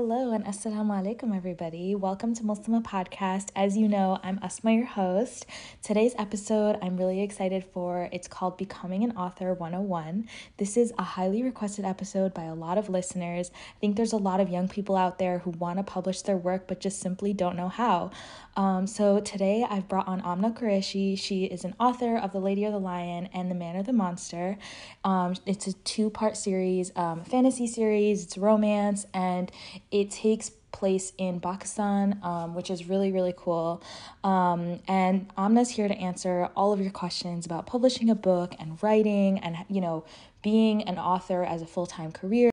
Hello and assalamu alaikum, everybody. Welcome to Muslima Podcast. As you know, I'm Asma, your host. Today's episode, I'm really excited for. It's called Becoming an Author 101. This is a highly requested episode by a lot of listeners. I think there's a lot of young people out there who want to publish their work but just simply don't know how. Um, so today I've brought on Aamna Qureshi. She is an author of The Lady or the Lion and The Man or the Monster. Um, it's a two part series, um, fantasy series, it's romance, and it takes place in Pakistan, um, which is really, really cool. Um, and Aamna's here to answer all of your questions about publishing a book and writing and, you know, being an author as a full time career.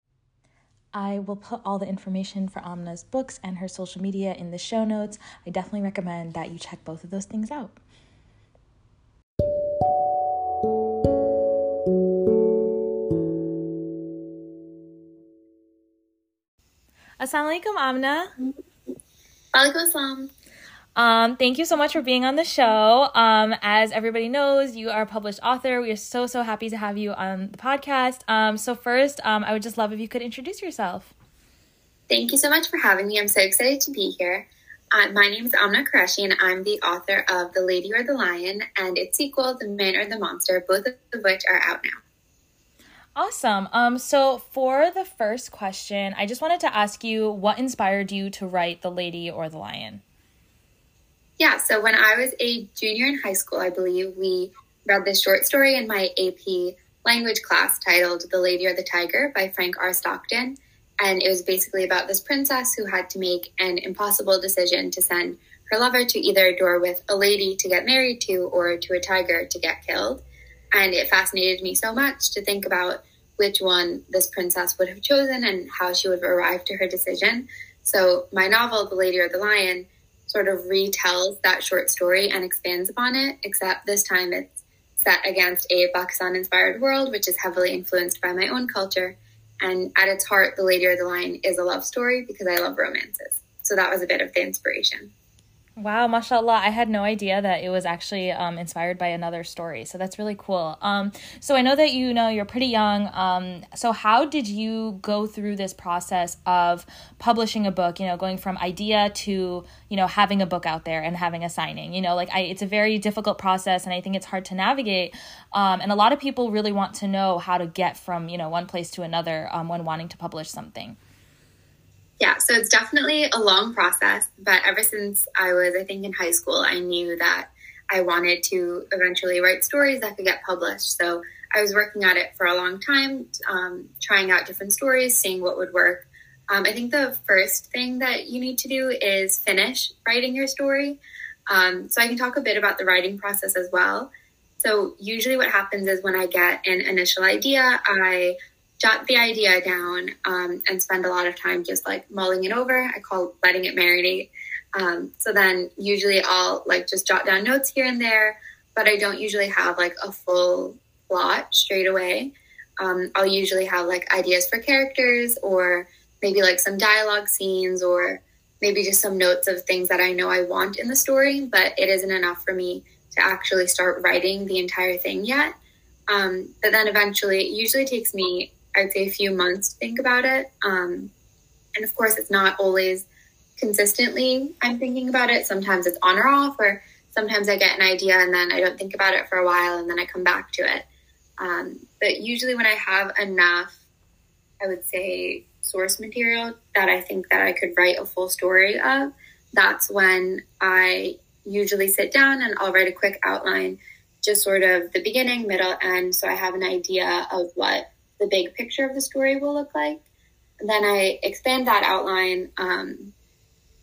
I will put all the information for Aamna's books and her social media in the show notes. I definitely recommend that you check both of those things out. Assalamu alaikum, Aamna. Alaikum assalam. Um, thank you so much for being on the show. Um, as everybody knows, you are a published author. We are so, so happy to have you on the podcast. Um, so, first, um, I would just love if you could introduce yourself. Thank you so much for having me. I'm so excited to be here. Uh, my name is Aamna Qureshi, and I'm the author of The Lady or the Lion and its sequel, The Man or the Monster, both of which are out now. Awesome. Um, so for the first question, I just wanted to ask you what inspired you to write The Lady or the Lion? Yeah, so when I was a junior in high school, I believe we read this short story in my AP language class titled The Lady or the Tiger by Frank R. Stockton. And it was basically about this princess who had to make an impossible decision to send her lover to either a door with a lady to get married to or to a tiger to get killed. And it fascinated me so much to think about which one this princess would have chosen and how she would have arrived to her decision. So, my novel, The Lady or the Lion, sort of retells that short story and expands upon it, except this time it's set against a Pakistan inspired world, which is heavily influenced by my own culture. And at its heart, The Lady or the Lion is a love story because I love romances. So, that was a bit of the inspiration. Wow, mashallah. I had no idea that it was actually um, inspired by another story. So that's really cool. Um, so I know that you know you're pretty young. Um, so how did you go through this process of publishing a book, you know, going from idea to, you know, having a book out there and having a signing? You know, like I, it's a very difficult process and I think it's hard to navigate. Um, and a lot of people really want to know how to get from, you know, one place to another um, when wanting to publish something. Yeah, so it's definitely a long process, but ever since I was, I think, in high school, I knew that I wanted to eventually write stories that could get published. So I was working at it for a long time, um, trying out different stories, seeing what would work. Um, I think the first thing that you need to do is finish writing your story. Um, so I can talk a bit about the writing process as well. So usually, what happens is when I get an initial idea, I jot the idea down um, and spend a lot of time just like mulling it over. I call letting it marinate. Um, so then usually I'll like just jot down notes here and there, but I don't usually have like a full plot straight away. Um, I'll usually have like ideas for characters or maybe like some dialogue scenes or maybe just some notes of things that I know I want in the story, but it isn't enough for me to actually start writing the entire thing yet. Um, but then eventually, it usually takes me I'd say a few months to think about it. Um, and of course, it's not always consistently I'm thinking about it. Sometimes it's on or off, or sometimes I get an idea and then I don't think about it for a while and then I come back to it. Um, but usually, when I have enough, I would say source material that I think that I could write a full story of, that's when I usually sit down and I'll write a quick outline, just sort of the beginning, middle, end, so I have an idea of what the big picture of the story will look like. And then I expand that outline um,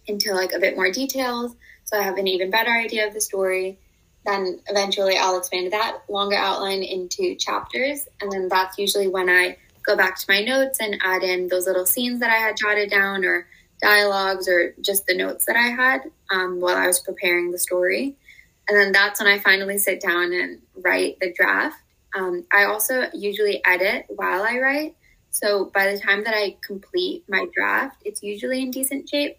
into like a bit more details, so I have an even better idea of the story. Then eventually I'll expand that longer outline into chapters, and then that's usually when I go back to my notes and add in those little scenes that I had jotted down, or dialogues, or just the notes that I had um, while I was preparing the story. And then that's when I finally sit down and write the draft. Um, I also usually edit while I write. So by the time that I complete my draft, it's usually in decent shape.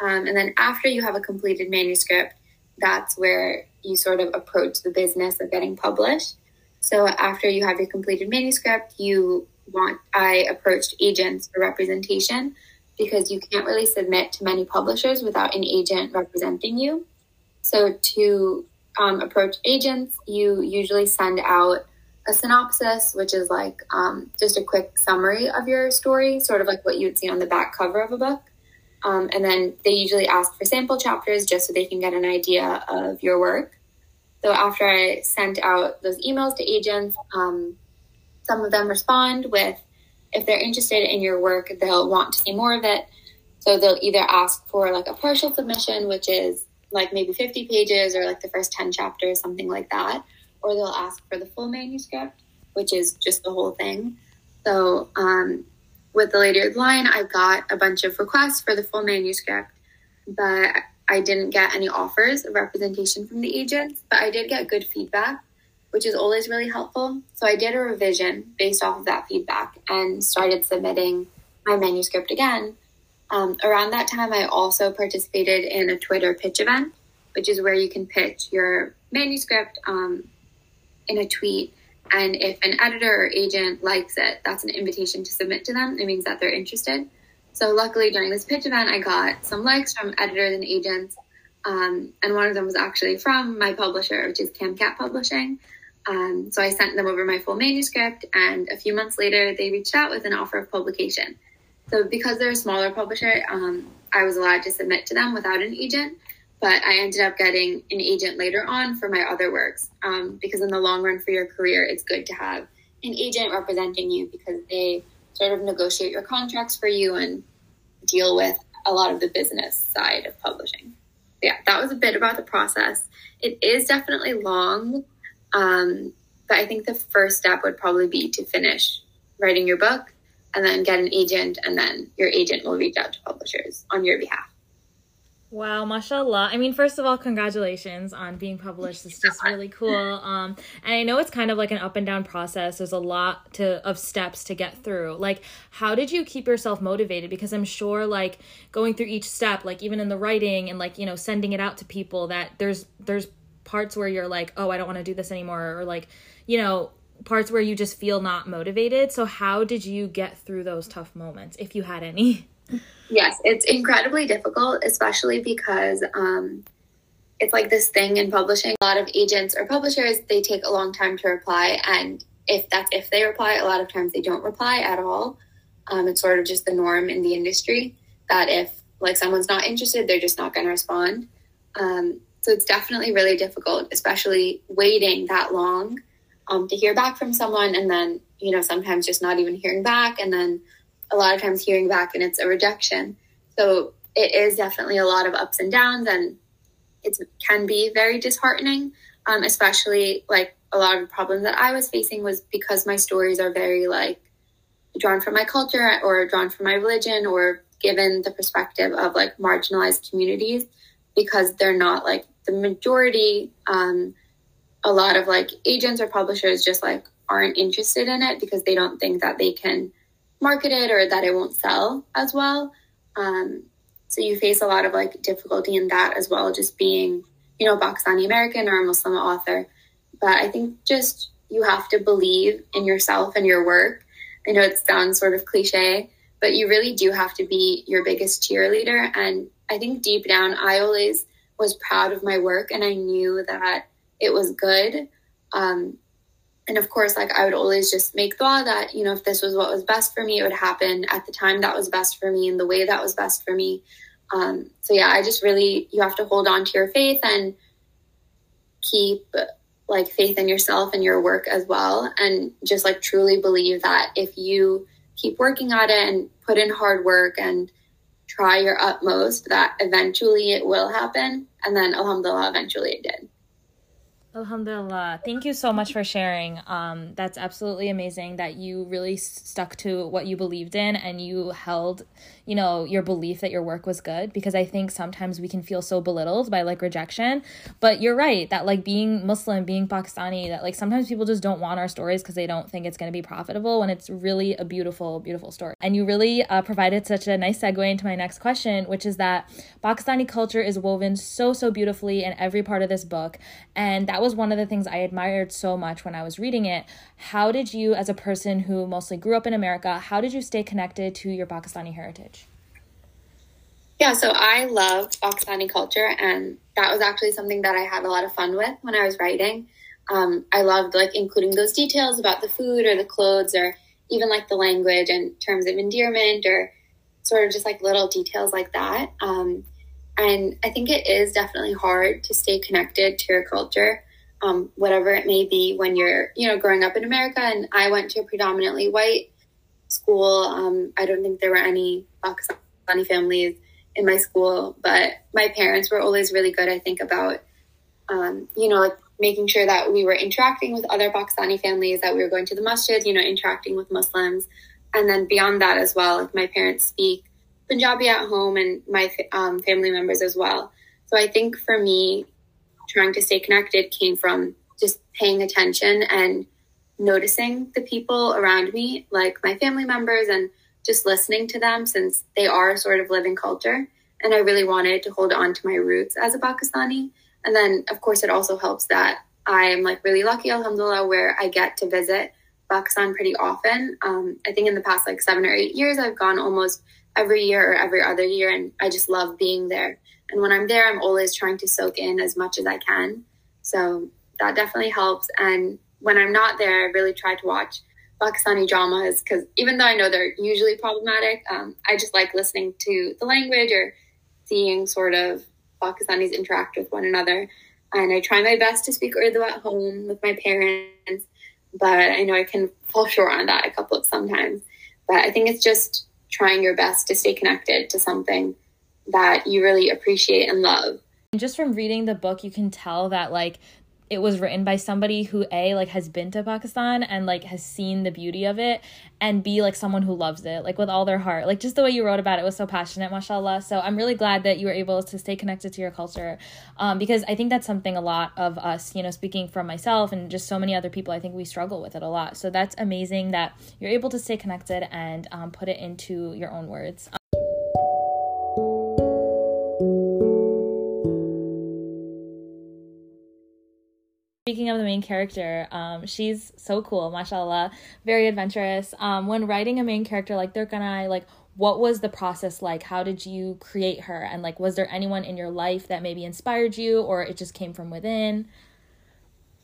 Um, and then after you have a completed manuscript, that's where you sort of approach the business of getting published. So after you have your completed manuscript, you want I approached agents for representation because you can't really submit to many publishers without an agent representing you. So to um, approach agents, you usually send out a synopsis, which is like um, just a quick summary of your story, sort of like what you would see on the back cover of a book. Um, and then they usually ask for sample chapters just so they can get an idea of your work. So after I sent out those emails to agents, um, some of them respond with, if they're interested in your work, they'll want to see more of it. So they'll either ask for like a partial submission, which is like maybe 50 pages or like the first 10 chapters, something like that. Or they'll ask for the full manuscript, which is just the whole thing. So um, with the the Lion, I got a bunch of requests for the full manuscript, but I didn't get any offers of representation from the agents. But I did get good feedback, which is always really helpful. So I did a revision based off of that feedback and started submitting my manuscript again um, around that time, I also participated in a Twitter pitch event, which is where you can pitch your manuscript um, in a tweet. And if an editor or agent likes it, that's an invitation to submit to them. It means that they're interested. So, luckily, during this pitch event, I got some likes from editors and agents. Um, and one of them was actually from my publisher, which is CamCat Publishing. Um, so I sent them over my full manuscript, and a few months later, they reached out with an offer of publication. So because they're a smaller publisher, um, I was allowed to submit to them without an agent. But I ended up getting an agent later on for my other works um, because in the long run for your career, it's good to have an agent representing you because they sort of negotiate your contracts for you and deal with a lot of the business side of publishing. Yeah, that was a bit about the process. It is definitely long, um, but I think the first step would probably be to finish writing your book and then get an agent, and then your agent will reach out to publishers on your behalf. Wow, mashallah. I mean, first of all, congratulations on being published. It's just really cool. Um, and I know it's kind of like an up and down process. There's a lot to of steps to get through. Like, how did you keep yourself motivated? Because I'm sure, like, going through each step, like even in the writing and like you know sending it out to people, that there's there's parts where you're like, oh, I don't want to do this anymore, or like, you know, parts where you just feel not motivated. So, how did you get through those tough moments, if you had any? Yes, it's incredibly difficult, especially because um, it's like this thing in publishing. A lot of agents or publishers they take a long time to reply, and if that's if they reply, a lot of times they don't reply at all. Um, it's sort of just the norm in the industry that if like someone's not interested, they're just not going to respond. Um, so it's definitely really difficult, especially waiting that long um, to hear back from someone and then, you know, sometimes just not even hearing back and then a lot of times hearing back and it's a rejection. So it is definitely a lot of ups and downs and it can be very disheartening, um, especially like a lot of the problems that I was facing was because my stories are very like drawn from my culture or drawn from my religion or given the perspective of like marginalized communities because they're not like the majority um, a lot of like agents or publishers just like aren't interested in it because they don't think that they can market it or that it won't sell as well. Um, so you face a lot of like difficulty in that as well, just being, you know, Pakistani American or a Muslim author. But I think just you have to believe in yourself and your work. I know it sounds sort of cliche, but you really do have to be your biggest cheerleader. And I think deep down, I always was proud of my work and I knew that it was good. Um, and of course, like I would always just make thought that, you know, if this was what was best for me, it would happen at the time that was best for me and the way that was best for me. Um, so yeah, I just really, you have to hold on to your faith and keep like faith in yourself and your work as well. And just like truly believe that if you keep working at it and put in hard work and try your utmost, that eventually it will happen. And then, alhamdulillah, eventually it did. Alhamdulillah. Thank you so much for sharing. Um, that's absolutely amazing that you really stuck to what you believed in and you held, you know, your belief that your work was good because I think sometimes we can feel so belittled by like rejection. But you're right that like being Muslim, being Pakistani, that like sometimes people just don't want our stories because they don't think it's going to be profitable when it's really a beautiful, beautiful story. And you really uh, provided such a nice segue into my next question, which is that Pakistani culture is woven so, so beautifully in every part of this book. And that was was one of the things I admired so much when I was reading it. How did you, as a person who mostly grew up in America, how did you stay connected to your Pakistani heritage? Yeah, so I love Pakistani culture, and that was actually something that I had a lot of fun with when I was writing. Um, I loved like including those details about the food or the clothes or even like the language and terms of endearment or sort of just like little details like that. Um, and I think it is definitely hard to stay connected to your culture, um, whatever it may be when you're, you know, growing up in America. And I went to a predominantly white school. Um, I don't think there were any Pakistani families in my school, but my parents were always really good, I think, about, um, you know, like making sure that we were interacting with other Pakistani families, that we were going to the masjid, you know, interacting with Muslims. And then beyond that as well, like my parents speak Punjabi at home and my um, family members as well. So I think for me, trying to stay connected came from just paying attention and noticing the people around me, like my family members, and just listening to them since they are sort of living culture. And I really wanted to hold on to my roots as a Pakistani. And then, of course, it also helps that I'm like really lucky, alhamdulillah, where I get to visit Pakistan pretty often. Um, I think in the past like seven or eight years, I've gone almost every year or every other year, and I just love being there. And when I'm there, I'm always trying to soak in as much as I can. So that definitely helps. And when I'm not there, I really try to watch Pakistani dramas because even though I know they're usually problematic, um, I just like listening to the language or seeing sort of Pakistanis interact with one another. And I try my best to speak Urdu at home with my parents, but I know I can fall short on that a couple of sometimes. But I think it's just trying your best to stay connected to something that you really appreciate and love. And just from reading the book, you can tell that like it was written by somebody who a like has been to Pakistan and like has seen the beauty of it and b like someone who loves it like with all their heart. Like just the way you wrote about it was so passionate mashallah. So I'm really glad that you were able to stay connected to your culture um, because I think that's something a lot of us you know speaking from myself and just so many other people I think we struggle with it a lot. So that's amazing that you're able to stay connected and um, put it into your own words Speaking of the main character, um, she's so cool, mashallah, very adventurous. Um, when writing a main character like Durkhanay, like what was the process like? How did you create her? And like, was there anyone in your life that maybe inspired you, or it just came from within?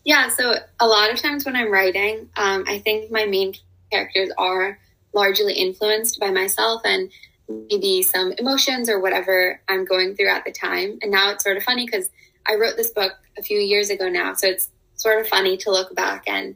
Yeah, so a lot of times when I'm writing, um, I think my main characters are largely influenced by myself and maybe some emotions or whatever I'm going through at the time. And now it's sort of funny because I wrote this book a few years ago now, so it's sort of funny to look back and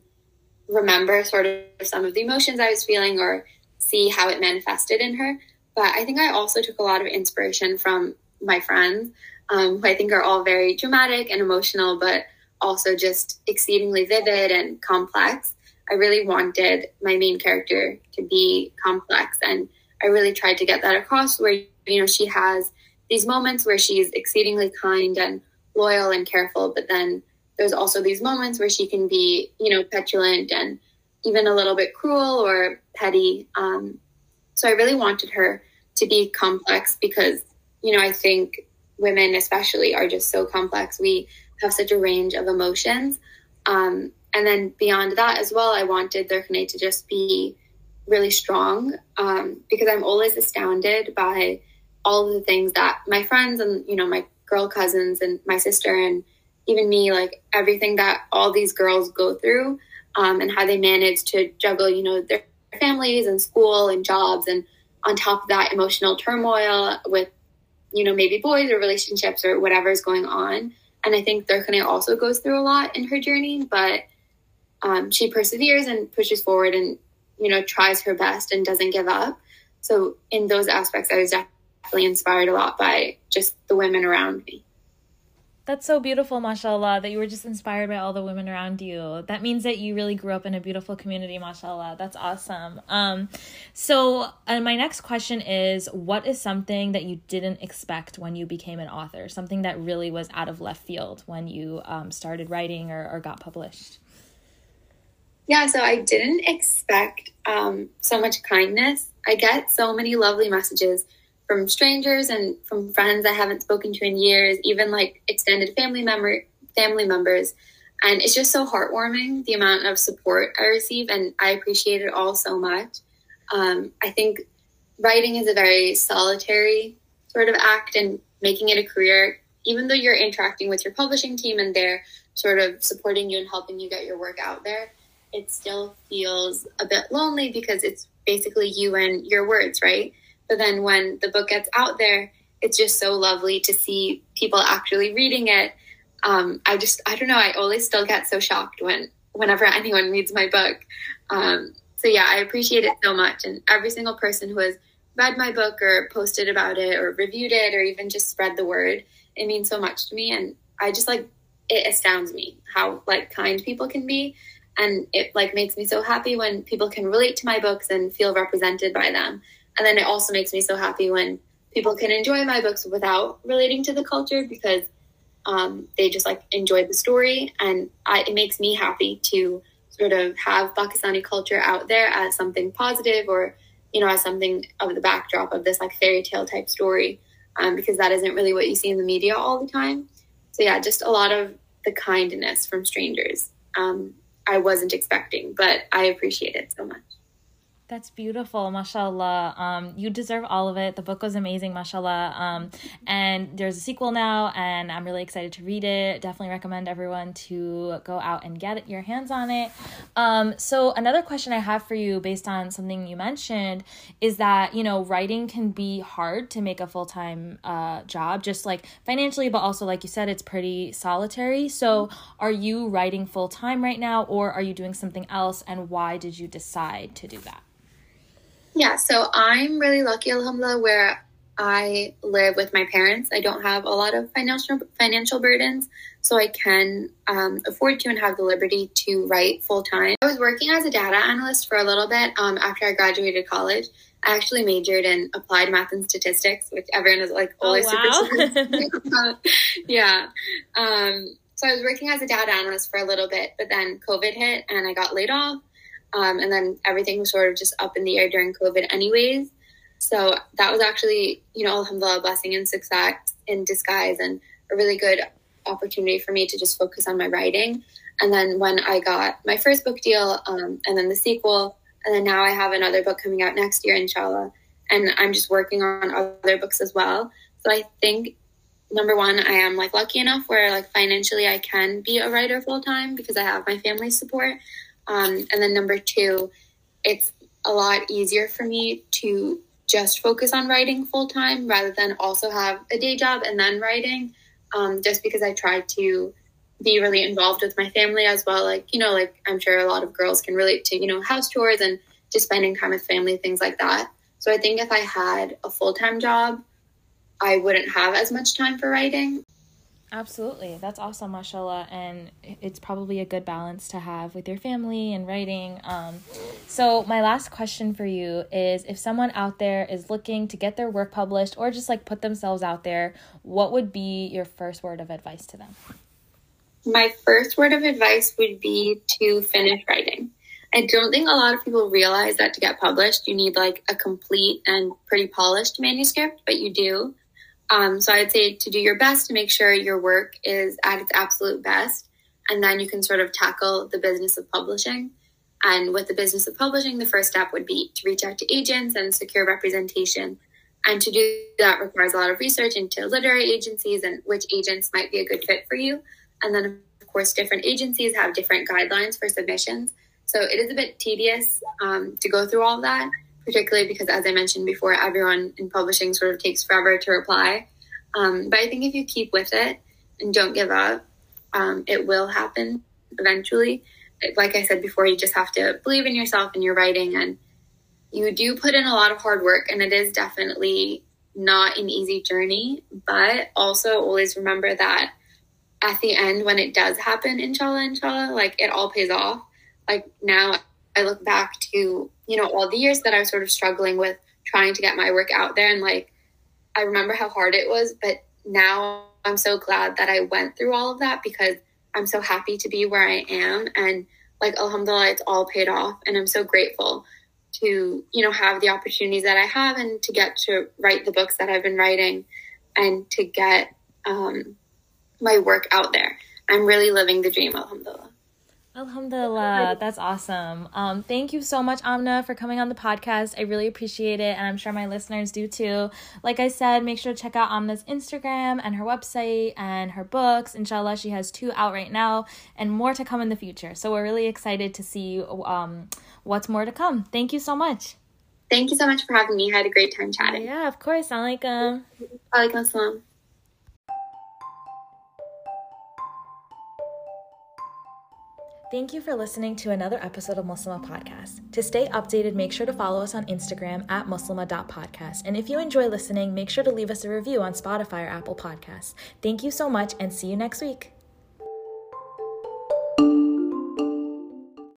remember sort of some of the emotions I was feeling or see how it manifested in her. But I think I also took a lot of inspiration from my friends, um, who I think are all very dramatic and emotional, but also just exceedingly vivid and complex. I really wanted my main character to be complex, and I really tried to get that across. Where you know she has these moments where she's exceedingly kind and loyal and careful, but then there's also these moments where she can be, you know, petulant and even a little bit cruel or petty. Um, so I really wanted her to be complex because, you know, I think women, especially, are just so complex. We have such a range of emotions. Um, and then beyond that as well, I wanted Durkhanay to just be really strong um, because I'm always astounded by all of the things that my friends and, you know, my girl cousins and my sister and even me, like everything that all these girls go through um, and how they manage to juggle, you know, their families and school and jobs. And on top of that, emotional turmoil with, you know, maybe boys or relationships or whatever is going on. And I think Durkhanay also goes through a lot in her journey, but um, she perseveres and pushes forward and, you know, tries her best and doesn't give up. So in those aspects, I was definitely inspired a lot by just the women around me. That's so beautiful, mashallah, that you were just inspired by all the women around you. That means that you really grew up in a beautiful community, mashallah. That's awesome. Um, so, uh, my next question is what is something that you didn't expect when you became an author? Something that really was out of left field when you um, started writing or, or got published? Yeah, so I didn't expect um, so much kindness. I get so many lovely messages from strangers and from friends I haven't spoken to in years, even like extended family member family members. And it's just so heartwarming the amount of support I receive, and I appreciate it all so much. Um, I think writing is a very solitary sort of act and making it a career, even though you're interacting with your publishing team and they're sort of supporting you and helping you get your work out there, it still feels a bit lonely because it's basically you and your words, right? But then when the book gets out there, it's just so lovely to see people actually reading it. Um, I just, I don't know, I always still get so shocked when, whenever anyone reads my book. Um, so yeah, I appreciate it so much. And every single person who has read my book or posted about it or reviewed it or even just spread the word, it means so much to me. And I just like, it astounds me how like kind people can be. And it like makes me so happy when people can relate to my books and feel represented by them. And then it also makes me so happy when people can enjoy my books without relating to the culture because um, they just like enjoy the story. And I, it makes me happy to sort of have Pakistani culture out there as something positive or, you know, as something of the backdrop of this like fairy tale type story, um, because that isn't really what you see in the media all the time. So, yeah, just a lot of the kindness from strangers um, I wasn't expecting, but I appreciate it so much. That's beautiful, mashallah. Um, you deserve all of it. The book was amazing, mashallah. Um, and there's a sequel now, and I'm really excited to read it. Definitely recommend everyone to go out and get your hands on it. Um, so another question I have for you, based on something you mentioned, is that you know writing can be hard to make a full time uh, job, just like financially, but also like you said, it's pretty solitary. So are you writing full time right now, or are you doing something else? And why did you decide to do that? Yeah, so I'm really lucky, alhamdulillah, where I live with my parents. I don't have a lot of financial financial burdens, so I can um, afford to and have the liberty to write full time. I was working as a data analyst for a little bit um, after I graduated college. I actually majored in applied math and statistics, which everyone is like always oh, wow. super yeah. Um, so I was working as a data analyst for a little bit, but then COVID hit and I got laid off. Um, and then everything was sort of just up in the air during COVID, anyways. So that was actually, you know, alhamdulillah, blessing and success in disguise and a really good opportunity for me to just focus on my writing. And then when I got my first book deal, um, and then the sequel, and then now I have another book coming out next year, inshallah. And I'm just working on other books as well. So I think number one, I am like lucky enough where like financially I can be a writer full time because I have my family's support. Um, and then number two, it's a lot easier for me to just focus on writing full time rather than also have a day job and then writing. Um, just because I try to be really involved with my family as well. Like, you know, like I'm sure a lot of girls can relate to, you know, house chores and just spending time with family, things like that. So I think if I had a full time job, I wouldn't have as much time for writing. Absolutely. That's awesome, mashallah. And it's probably a good balance to have with your family and writing. Um, so, my last question for you is if someone out there is looking to get their work published or just like put themselves out there, what would be your first word of advice to them? My first word of advice would be to finish writing. I don't think a lot of people realize that to get published, you need like a complete and pretty polished manuscript, but you do. Um, so I'd say to do your best to make sure your work is at its absolute best, and then you can sort of tackle the business of publishing. And with the business of publishing, the first step would be to reach out to agents and secure representation. And to do that requires a lot of research into literary agencies and which agents might be a good fit for you. And then, of course, different agencies have different guidelines for submissions. So it is a bit tedious um, to go through all that particularly because, as I mentioned before, everyone in publishing sort of takes forever to reply. Um, but I think if you keep with it and don't give up, um, it will happen eventually. Like I said before, you just have to believe in yourself and your writing, and you do put in a lot of hard work, and it is definitely not an easy journey. But also always remember that at the end, when it does happen, inshallah, inshallah, like it all pays off. Like now, I look back to you know, all the years that I was sort of struggling with trying to get my work out there. And like, I remember how hard it was, but now I'm so glad that I went through all of that because I'm so happy to be where I am. And like, alhamdulillah, it's all paid off. And I'm so grateful to, you know, have the opportunities that I have and to get to write the books that I've been writing and to get um, my work out there. I'm really living the dream, alhamdulillah. Alhamdulillah, that's awesome. Um, thank you so much, Aamna, for coming on the podcast. I really appreciate it, and I'm sure my listeners do too. Like I said, make sure to check out Aamna's Instagram and her website and her books. Inshallah, she has two out right now and more to come in the future. So we're really excited to see um, what's more to come. Thank you so much. Thank you so much for having me. I had a great time chatting. Yeah, of course. Alaikum. Alaikum assalam. Thank you for listening to another episode of Muslima Podcast. To stay updated, make sure to follow us on Instagram at muslima.podcast. And if you enjoy listening, make sure to leave us a review on Spotify or Apple Podcasts. Thank you so much and see you next week.